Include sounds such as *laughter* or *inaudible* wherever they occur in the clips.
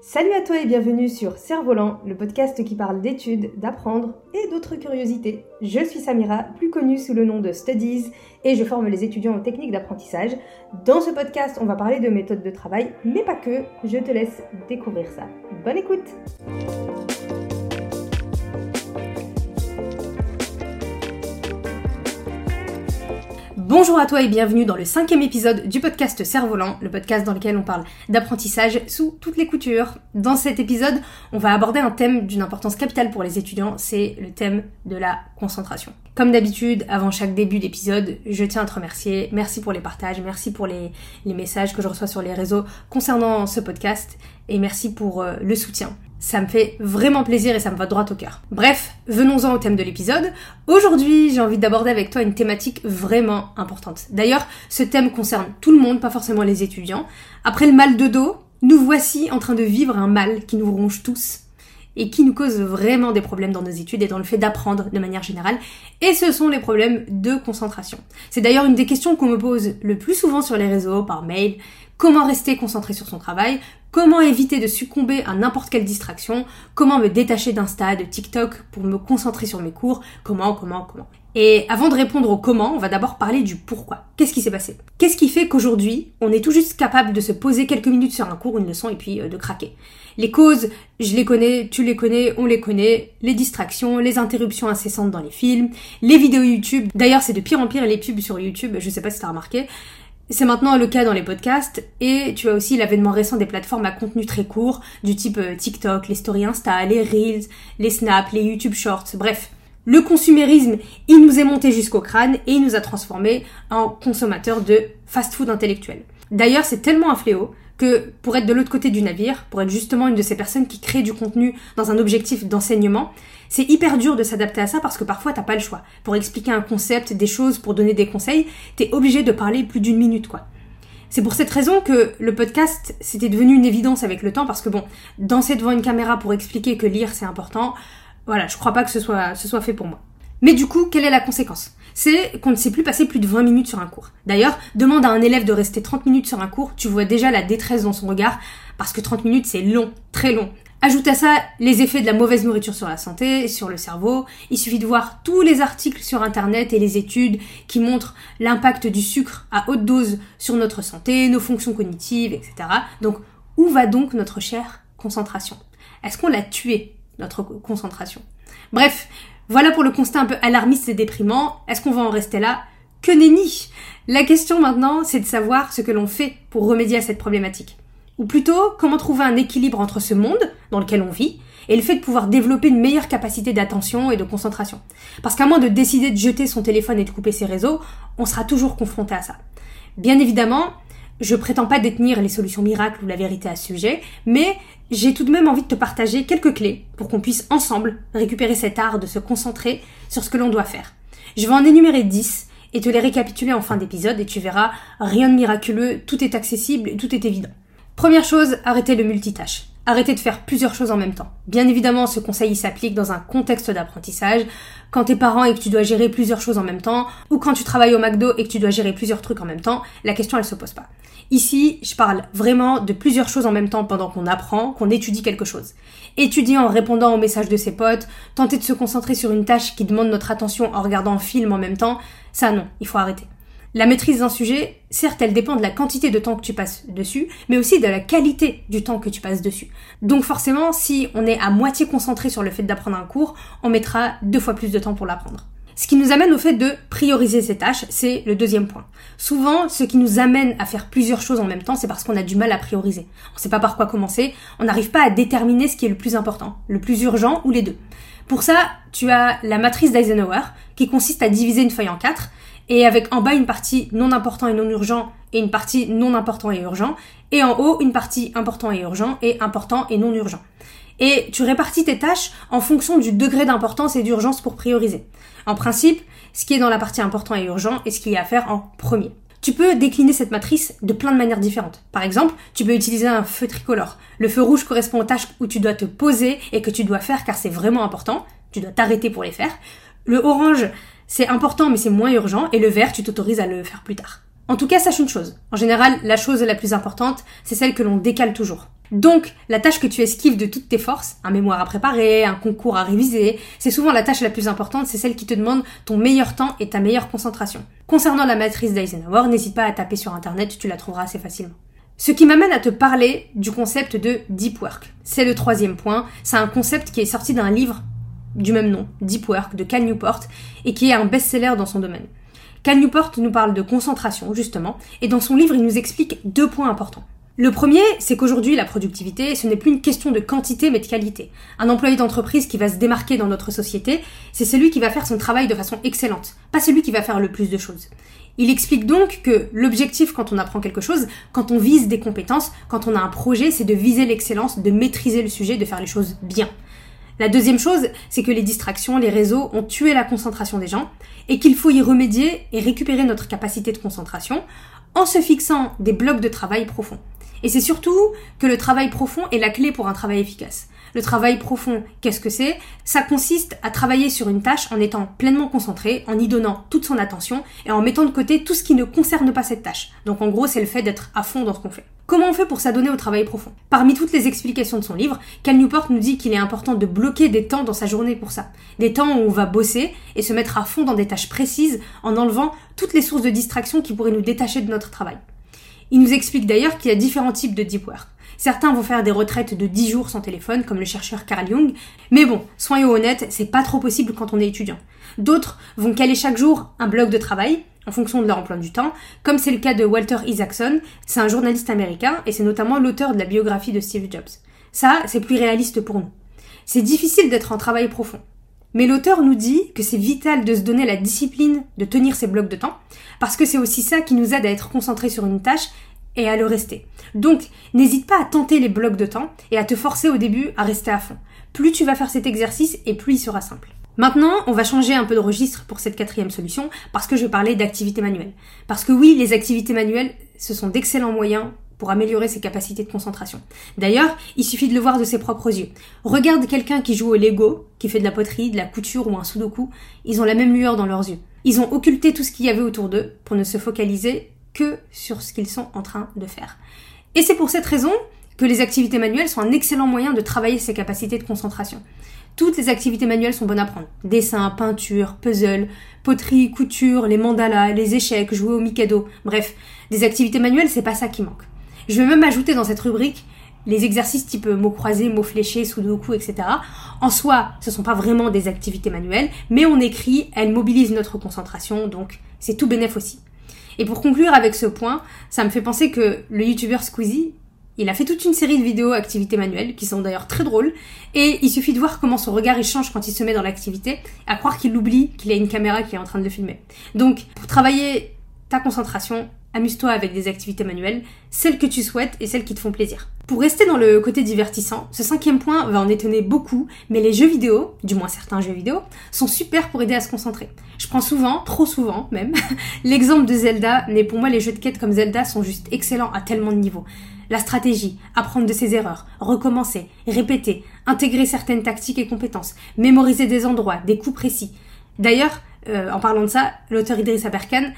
Salut à toi et bienvenue sur Cerf-Volant, le podcast qui parle d'études, d'apprendre et d'autres curiosités. Je suis Samira, plus connue sous le nom de Studies, et je forme les étudiants aux techniques d'apprentissage. Dans ce podcast, on va parler de méthodes de travail, mais pas que. Je te laisse découvrir ça. Bonne écoute! Bonjour à toi et bienvenue dans le cinquième épisode du podcast Cerf-Volant, le podcast dans lequel on parle d'apprentissage sous toutes les coutures. Dans cet épisode, on va aborder un thème d'une importance capitale pour les étudiants, c'est le thème de la concentration. Comme d'habitude, avant chaque début d'épisode, je tiens à te remercier. Merci pour les partages, merci pour les, messages que je reçois sur les réseaux concernant ce podcast et merci pour euh, le soutien. Ça me fait vraiment plaisir et ça me va droit au cœur. Bref, venons-en au thème de l'épisode. Aujourd'hui, j'ai envie d'aborder avec toi une thématique vraiment importante. D'ailleurs, ce thème concerne tout le monde, pas forcément les étudiants. Après le mal de dos, nous voici en train de vivre un mal qui nous ronge tous et qui nous cause vraiment des problèmes dans nos études et dans le fait d'apprendre de manière générale. Et ce sont les problèmes de concentration. C'est d'ailleurs une des questions qu'on me pose le plus souvent sur les réseaux, par mail. Comment rester concentré sur son travail? Comment éviter de succomber à n'importe quelle distraction? Comment me détacher d'Insta, de TikTok pour me concentrer sur mes cours? Comment, comment, comment? Et avant de répondre au comment, on va d'abord parler du pourquoi. Qu'est-ce qui s'est passé? Qu'est-ce qui fait qu'aujourd'hui, on est tout juste capable de se poser quelques minutes sur un cours, une leçon et puis euh, de craquer? Les causes, je les connais, tu les connais, on les connaît. Les distractions, les interruptions incessantes dans les films, les vidéos YouTube. D'ailleurs, c'est de pire en pire les pubs sur YouTube, je sais pas si t'as remarqué. C'est maintenant le cas dans les podcasts et tu as aussi l'avènement récent des plateformes à contenu très court du type euh, TikTok, les stories Insta, les Reels, les Snaps, les YouTube Shorts, bref. Le consumérisme, il nous est monté jusqu'au crâne et il nous a transformés en consommateurs de fast-food intellectuel. D'ailleurs, c'est tellement un fléau que pour être de l'autre côté du navire, pour être justement une de ces personnes qui créent du contenu dans un objectif d'enseignement, c'est hyper dur de s'adapter à ça parce que parfois t'as pas le choix. Pour expliquer un concept, des choses, pour donner des conseils, t'es obligé de parler plus d'une minute, quoi. C'est pour cette raison que le podcast, c'était devenu une évidence avec le temps parce que bon, danser devant une caméra pour expliquer que lire c'est important, voilà, je crois pas que ce soit, ce soit fait pour moi. Mais du coup, quelle est la conséquence? C'est qu'on ne sait plus passer plus de 20 minutes sur un cours. D'ailleurs, demande à un élève de rester 30 minutes sur un cours, tu vois déjà la détresse dans son regard, parce que 30 minutes c'est long, très long. Ajoute à ça les effets de la mauvaise nourriture sur la santé sur le cerveau. Il suffit de voir tous les articles sur internet et les études qui montrent l'impact du sucre à haute dose sur notre santé, nos fonctions cognitives, etc. Donc, où va donc notre chère concentration? Est-ce qu'on l'a tué, notre concentration? Bref, voilà pour le constat un peu alarmiste et déprimant. Est-ce qu'on va en rester là? Que nenni La question maintenant, c'est de savoir ce que l'on fait pour remédier à cette problématique. Ou plutôt, comment trouver un équilibre entre ce monde dans lequel on vit et le fait de pouvoir développer une meilleure capacité d'attention et de concentration. Parce qu'à moins de décider de jeter son téléphone et de couper ses réseaux, on sera toujours confronté à ça. Bien évidemment, je prétends pas détenir les solutions miracles ou la vérité à ce sujet, mais j'ai tout de même envie de te partager quelques clés pour qu'on puisse ensemble récupérer cet art de se concentrer sur ce que l'on doit faire. Je vais en énumérer 10 et te les récapituler en fin d'épisode et tu verras, rien de miraculeux, tout est accessible tout est évident. Première chose, arrêtez le multitâche. Arrêtez de faire plusieurs choses en même temps. Bien évidemment, ce conseil s'applique dans un contexte d'apprentissage, quand t'es parent et que tu dois gérer plusieurs choses en même temps, ou quand tu travailles au McDo et que tu dois gérer plusieurs trucs en même temps, la question elle se pose pas. Ici, je parle vraiment de plusieurs choses en même temps pendant qu'on apprend, qu'on étudie quelque chose. Étudier en répondant aux messages de ses potes, tenter de se concentrer sur une tâche qui demande notre attention en regardant un film en même temps, ça non, il faut arrêter. La maîtrise d'un sujet, certes, elle dépend de la quantité de temps que tu passes dessus, mais aussi de la qualité du temps que tu passes dessus. Donc forcément, si on est à moitié concentré sur le fait d'apprendre un cours, on mettra deux fois plus de temps pour l'apprendre. Ce qui nous amène au fait de prioriser ces tâches, c'est le deuxième point. Souvent, ce qui nous amène à faire plusieurs choses en même temps, c'est parce qu'on a du mal à prioriser. On ne sait pas par quoi commencer, on n'arrive pas à déterminer ce qui est le plus important, le plus urgent ou les deux. Pour ça, tu as la matrice d'Eisenhower, qui consiste à diviser une feuille en quatre, et avec en bas une partie non important et non urgent et une partie non important et urgent, et en haut une partie important et urgent et important et non urgent. Et tu répartis tes tâches en fonction du degré d'importance et d'urgence pour prioriser. En principe, ce qui est dans la partie important et urgent est ce qu'il y a à faire en premier. Tu peux décliner cette matrice de plein de manières différentes. Par exemple, tu peux utiliser un feu tricolore. Le feu rouge correspond aux tâches où tu dois te poser et que tu dois faire car c'est vraiment important. Tu dois t'arrêter pour les faire. Le orange, c'est important mais c'est moins urgent, et le vert, tu t'autorises à le faire plus tard. En tout cas, sache une chose. En général, la chose la plus importante, c'est celle que l'on décale toujours. Donc, la tâche que tu esquives de toutes tes forces, un mémoire à préparer, un concours à réviser, c'est souvent la tâche la plus importante, c'est celle qui te demande ton meilleur temps et ta meilleure concentration. Concernant la matrice d'Eisenhower, n'hésite pas à taper sur internet, tu la trouveras assez facilement. Ce qui m'amène à te parler du concept de deep work. C'est le troisième point, c'est un concept qui est sorti d'un livre du même nom, Deep Work, de Cal Newport, et qui est un best-seller dans son domaine. Cal Newport nous parle de concentration, justement, et dans son livre, il nous explique deux points importants. Le premier, c'est qu'aujourd'hui, la productivité, ce n'est plus une question de quantité, mais de qualité. Un employé d'entreprise qui va se démarquer dans notre société, c'est celui qui va faire son travail de façon excellente, pas celui qui va faire le plus de choses. Il explique donc que l'objectif quand on apprend quelque chose, quand on vise des compétences, quand on a un projet, c'est de viser l'excellence, de maîtriser le sujet, de faire les choses bien. La deuxième chose, c'est que les distractions, les réseaux ont tué la concentration des gens et qu'il faut y remédier et récupérer notre capacité de concentration en se fixant des blocs de travail profonds. Et c'est surtout que le travail profond est la clé pour un travail efficace. Le travail profond, qu'est-ce que c'est? Ça consiste à travailler sur une tâche en étant pleinement concentré, en y donnant toute son attention et en mettant de côté tout ce qui ne concerne pas cette tâche. Donc en gros, c'est le fait d'être à fond dans ce qu'on fait. Comment on fait pour s'adonner au travail profond? Parmi toutes les explications de son livre, Cal Newport nous dit qu'il est important de bloquer des temps dans sa journée pour ça. Des temps où on va bosser et se mettre à fond dans des tâches précises en enlevant toutes les sources de distraction qui pourraient nous détacher de notre travail. Il nous explique d'ailleurs qu'il y a différents types de deep work. Certains vont faire des retraites de 10 jours sans téléphone, comme le chercheur Carl Jung, mais bon, soyons honnêtes, c'est pas trop possible quand on est étudiant. D'autres vont caler chaque jour un bloc de travail, en fonction de leur emploi du temps, comme c'est le cas de Walter Isaacson, c'est un journaliste américain et c'est notamment l'auteur de la biographie de Steve Jobs. Ça, c'est plus réaliste pour nous. C'est difficile d'être en travail profond. Mais l'auteur nous dit que c'est vital de se donner la discipline de tenir ces blocs de temps, parce que c'est aussi ça qui nous aide à être concentré sur une tâche et à le rester. Donc, n'hésite pas à tenter les blocs de temps et à te forcer au début à rester à fond. Plus tu vas faire cet exercice et plus il sera simple. Maintenant, on va changer un peu de registre pour cette quatrième solution parce que je parler d'activités manuelles. Parce que oui, les activités manuelles, ce sont d'excellents moyens pour améliorer ses capacités de concentration. D'ailleurs, il suffit de le voir de ses propres yeux. Regarde quelqu'un qui joue au Lego, qui fait de la poterie, de la couture ou un sudoku, ils ont la même lueur dans leurs yeux. Ils ont occulté tout ce qu'il y avait autour d'eux pour ne se focaliser que sur ce qu'ils sont en train de faire. Et c'est pour cette raison que les activités manuelles sont un excellent moyen de travailler ses capacités de concentration. Toutes les activités manuelles sont bonnes à prendre. Dessin, peinture, puzzle, poterie, couture, les mandalas, les échecs, jouer au mikado. Bref, des activités manuelles, c'est pas ça qui manque. Je vais même ajouter dans cette rubrique les exercices type mots croisés, mots fléchés, sudoku, etc. En soi, ce sont pas vraiment des activités manuelles, mais on écrit, elles mobilisent notre concentration, donc c'est tout bénéf aussi. Et pour conclure avec ce point, ça me fait penser que le youtubeur Squeezie, il a fait toute une série de vidéos activités manuelles qui sont d'ailleurs très drôles et il suffit de voir comment son regard change quand il se met dans l'activité à croire qu'il oublie qu'il a une caméra qui est en train de le filmer. Donc pour travailler ta concentration, amuse-toi avec des activités manuelles, celles que tu souhaites et celles qui te font plaisir. Pour rester dans le côté divertissant, ce cinquième point va en étonner beaucoup, mais les jeux vidéo, du moins certains jeux vidéo, sont super pour aider à se concentrer. Je prends souvent, trop souvent même, *laughs* l'exemple de Zelda, mais pour moi les jeux de quête comme Zelda sont juste excellents à tellement de niveaux. La stratégie, apprendre de ses erreurs, recommencer, répéter, intégrer certaines tactiques et compétences, mémoriser des endroits, des coups précis. D'ailleurs, euh, en parlant de ça, l'auteur Idriss Aberkan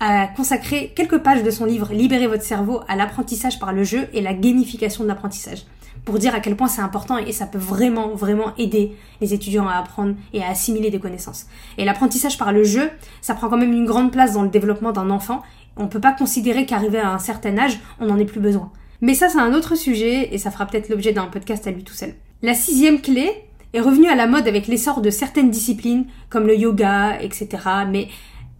a consacré quelques pages de son livre Libérez votre cerveau à l'apprentissage par le jeu et la gamification de l'apprentissage. Pour dire à quel point c'est important et ça peut vraiment, vraiment aider les étudiants à apprendre et à assimiler des connaissances. Et l'apprentissage par le jeu, ça prend quand même une grande place dans le développement d'un enfant. On ne peut pas considérer qu'arrivé à un certain âge, on n'en ait plus besoin. Mais ça, c'est un autre sujet et ça fera peut-être l'objet d'un podcast à lui tout seul. La sixième clé est revenue à la mode avec l'essor de certaines disciplines comme le yoga, etc. Mais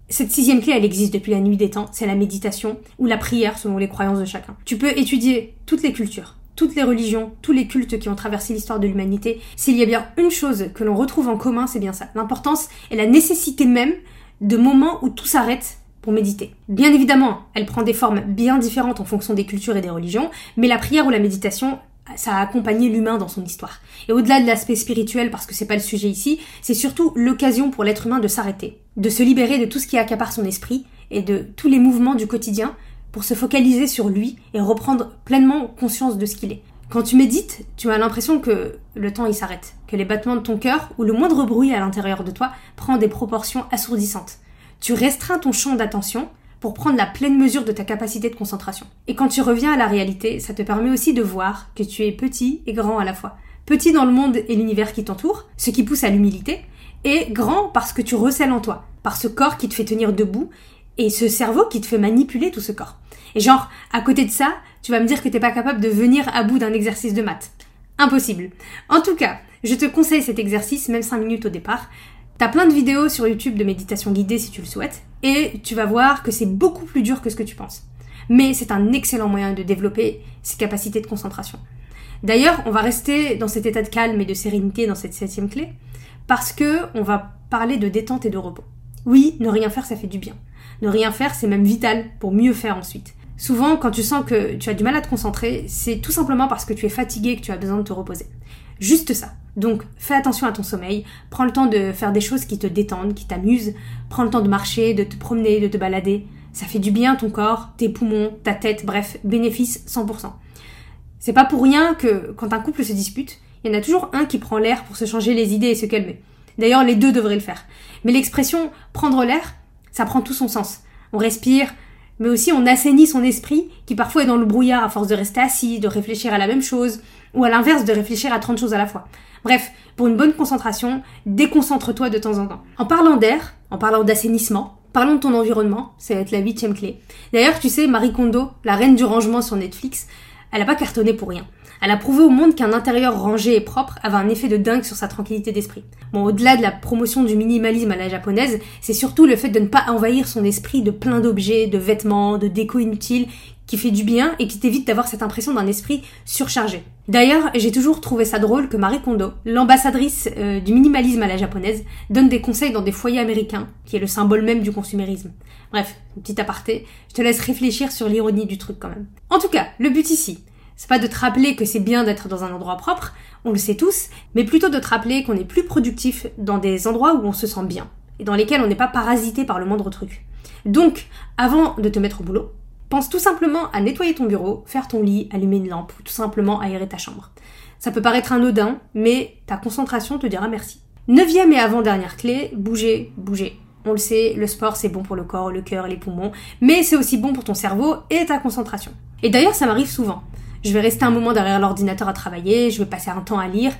cette sixième clé, elle existe depuis la nuit des temps, c'est la méditation ou la prière selon les croyances de chacun. Tu peux étudier toutes les cultures, toutes les religions, tous les cultes qui ont traversé l'histoire de l'humanité. S'il y a bien une chose que l'on retrouve en commun, c'est bien ça. L'importance et la nécessité même de moments où tout s'arrête pour méditer. Bien évidemment, elle prend des formes bien différentes en fonction des cultures et des religions, mais la prière ou la méditation, ça a accompagné l'humain dans son histoire. Et au-delà de l'aspect spirituel, parce que c'est pas le sujet ici, c'est surtout l'occasion pour l'être humain de s'arrêter, de se libérer de tout ce qui accapare son esprit et de tous les mouvements du quotidien pour se focaliser sur lui et reprendre pleinement conscience de ce qu'il est. Quand tu médites, tu as l'impression que le temps il s'arrête, que les battements de ton cœur ou le moindre bruit à l'intérieur de toi prend des proportions assourdissantes. Tu restreins ton champ d'attention pour prendre la pleine mesure de ta capacité de concentration. Et quand tu reviens à la réalité, ça te permet aussi de voir que tu es petit et grand à la fois. Petit dans le monde et l'univers qui t'entoure, ce qui pousse à l'humilité, et grand parce que tu recèles en toi, par ce corps qui te fait tenir debout et ce cerveau qui te fait manipuler tout ce corps. Et genre, à côté de ça, tu vas me dire que t'es pas capable de venir à bout d'un exercice de maths. Impossible. En tout cas, je te conseille cet exercice, même 5 minutes au départ. T'as plein de vidéos sur YouTube de méditation guidée si tu le souhaites, et tu vas voir que c'est beaucoup plus dur que ce que tu penses. Mais c'est un excellent moyen de développer ses capacités de concentration. D'ailleurs, on va rester dans cet état de calme et de sérénité dans cette septième clé, parce que on va parler de détente et de repos. Oui, ne rien faire, ça fait du bien. Ne rien faire, c'est même vital pour mieux faire ensuite. Souvent, quand tu sens que tu as du mal à te concentrer, c'est tout simplement parce que tu es fatigué que tu as besoin de te reposer. Juste ça. Donc, fais attention à ton sommeil, prends le temps de faire des choses qui te détendent, qui t'amusent, prends le temps de marcher, de te promener, de te balader. Ça fait du bien à ton corps, tes poumons, ta tête, bref, bénéfice 100%. C'est pas pour rien que quand un couple se dispute, il y en a toujours un qui prend l'air pour se changer les idées et se calmer. D'ailleurs, les deux devraient le faire. Mais l'expression prendre l'air, ça prend tout son sens. On respire, mais aussi on assainit son esprit qui parfois est dans le brouillard à force de rester assis, de réfléchir à la même chose, ou à l'inverse de réfléchir à 30 choses à la fois. Bref, pour une bonne concentration, déconcentre-toi de temps en temps. En parlant d'air, en parlant d'assainissement, parlons de ton environnement, ça va être la huitième clé. D'ailleurs, tu sais, Marie Kondo, la reine du rangement sur Netflix, elle a pas cartonné pour rien. Elle a prouvé au monde qu'un intérieur rangé et propre avait un effet de dingue sur sa tranquillité d'esprit. Bon, au-delà de la promotion du minimalisme à la japonaise, c'est surtout le fait de ne pas envahir son esprit de plein d'objets, de vêtements, de déco inutiles, qui fait du bien et qui t'évite d'avoir cette impression d'un esprit surchargé. D'ailleurs, j'ai toujours trouvé ça drôle que Marie Kondo, l'ambassadrice euh, du minimalisme à la japonaise, donne des conseils dans des foyers américains, qui est le symbole même du consumérisme. Bref, petit aparté, je te laisse réfléchir sur l'ironie du truc quand même. En tout cas, le but ici, c'est pas de te rappeler que c'est bien d'être dans un endroit propre, on le sait tous, mais plutôt de te rappeler qu'on est plus productif dans des endroits où on se sent bien, et dans lesquels on n'est pas parasité par le moindre truc. Donc, avant de te mettre au boulot, Pense tout simplement à nettoyer ton bureau, faire ton lit, allumer une lampe ou tout simplement aérer ta chambre. Ça peut paraître anodin, mais ta concentration te dira merci. Neuvième et avant-dernière clé, bouger, bouger. On le sait, le sport c'est bon pour le corps, le cœur les poumons, mais c'est aussi bon pour ton cerveau et ta concentration. Et d'ailleurs ça m'arrive souvent. Je vais rester un moment derrière l'ordinateur à travailler, je vais passer un temps à lire,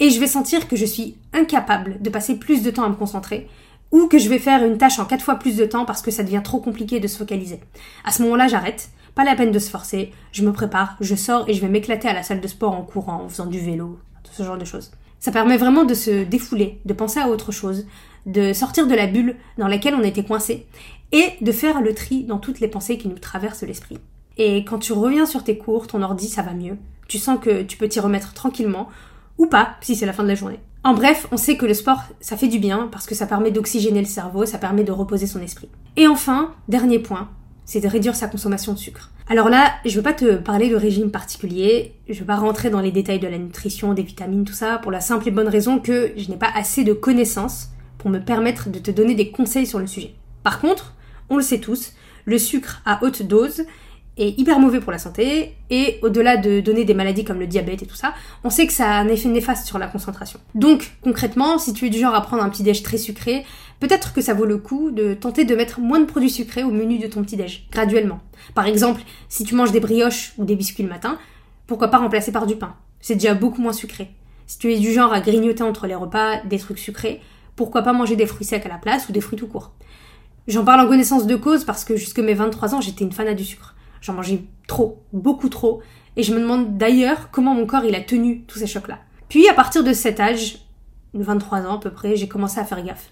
et je vais sentir que je suis incapable de passer plus de temps à me concentrer, ou que je vais faire une tâche en quatre fois plus de temps parce que ça devient trop compliqué de se focaliser. À ce moment-là, j'arrête. Pas la peine de se forcer. Je me prépare, je sors et je vais m'éclater à la salle de sport en courant, en faisant du vélo, tout ce genre de choses. Ça permet vraiment de se défouler, de penser à autre chose, de sortir de la bulle dans laquelle on était coincé et de faire le tri dans toutes les pensées qui nous traversent l'esprit. Et quand tu reviens sur tes cours, ton ordi, ça va mieux. Tu sens que tu peux t'y remettre tranquillement, ou pas, si c'est la fin de la journée. En bref, on sait que le sport, ça fait du bien parce que ça permet d'oxygéner le cerveau, ça permet de reposer son esprit. Et enfin, dernier point, c'est de réduire sa consommation de sucre. Alors là, je veux pas te parler de régime particulier, je veux pas rentrer dans les détails de la nutrition, des vitamines, tout ça, pour la simple et bonne raison que je n'ai pas assez de connaissances pour me permettre de te donner des conseils sur le sujet. Par contre, on le sait tous, le sucre à haute dose, est hyper mauvais pour la santé et au-delà de donner des maladies comme le diabète et tout ça, on sait que ça a un effet néfaste sur la concentration. Donc concrètement, si tu es du genre à prendre un petit déj très sucré, peut-être que ça vaut le coup de tenter de mettre moins de produits sucrés au menu de ton petit déj, graduellement. Par exemple, si tu manges des brioches ou des biscuits le matin, pourquoi pas remplacer par du pain? C'est déjà beaucoup moins sucré. Si tu es du genre à grignoter entre les repas des trucs sucrés, pourquoi pas manger des fruits secs à la place ou des fruits tout court J'en parle en connaissance de cause parce que jusque mes 23 ans, j'étais une fanat du sucre. J'en mangeais trop, beaucoup trop. Et je me demande d'ailleurs comment mon corps il a tenu tous ces chocs-là. Puis à partir de cet âge, 23 ans à peu près, j'ai commencé à faire gaffe.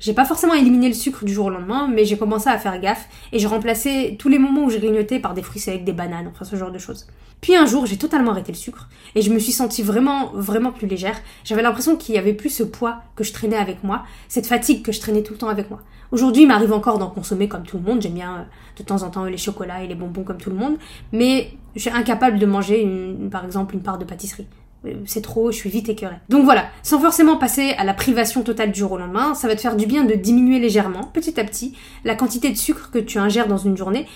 J'ai pas forcément éliminé le sucre du jour au lendemain, mais j'ai commencé à faire gaffe et j'ai remplacé tous les moments où j'ai grignoté par des fruits secs, des bananes, enfin ce genre de choses. Puis un jour, j'ai totalement arrêté le sucre et je me suis sentie vraiment, vraiment plus légère. J'avais l'impression qu'il y avait plus ce poids que je traînais avec moi, cette fatigue que je traînais tout le temps avec moi. Aujourd'hui, il m'arrive encore d'en consommer comme tout le monde. J'aime bien euh, de temps en temps les chocolats et les bonbons comme tout le monde, mais je suis incapable de manger, une, par exemple, une part de pâtisserie. Euh, c'est trop, je suis vite écœurée. Donc voilà, sans forcément passer à la privation totale du jour au lendemain, ça va te faire du bien de diminuer légèrement, petit à petit, la quantité de sucre que tu ingères dans une journée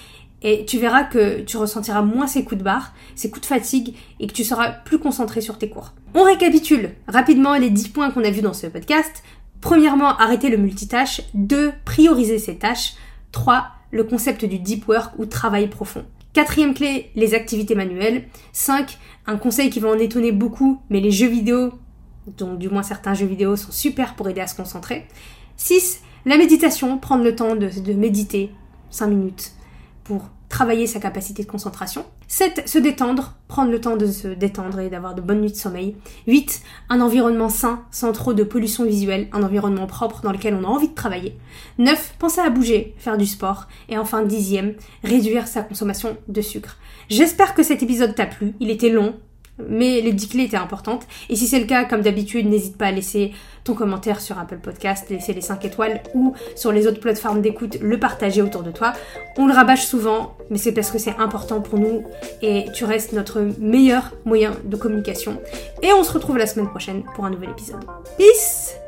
et tu verras que tu ressentiras moins ces coups de barre, ces coups de fatigue et que tu seras plus concentré sur tes cours. On récapitule rapidement les 10 points qu'on a vus dans ce podcast. Premièrement, arrêter le multitâche. 2. Prioriser ses tâches. 3. le concept du deep work ou travail profond. Quatrième clé, les activités manuelles. 5. Un conseil qui va en étonner beaucoup, mais les jeux vidéo, dont du moins certains jeux vidéo, sont super pour aider à se concentrer. 6. La méditation, prendre le temps de, de méditer 5 minutes pour travailler sa capacité de concentration. 7. Se détendre, prendre le temps de se détendre et d'avoir de bonnes nuits de sommeil. 8. Un environnement sain, sans trop de pollution visuelle, un environnement propre dans lequel on a envie de travailler. 9. Penser à bouger, faire du sport. Et enfin, dixième, réduire sa consommation de sucre. J'espère que cet épisode t'a plu. Il était long, mais les 10 clés étaient importantes. Et si c'est le cas, comme d'habitude, n'hésite pas à laisser ton commentaire sur Apple Podcast, laisser les 5 étoiles ou sur les autres plateformes d'écoute, le partager autour de toi. On le rabâche souvent, mais c'est parce que c'est important pour nous et tu restes notre meilleur moyen de communication. Et on se retrouve la semaine prochaine pour un nouvel épisode. Peace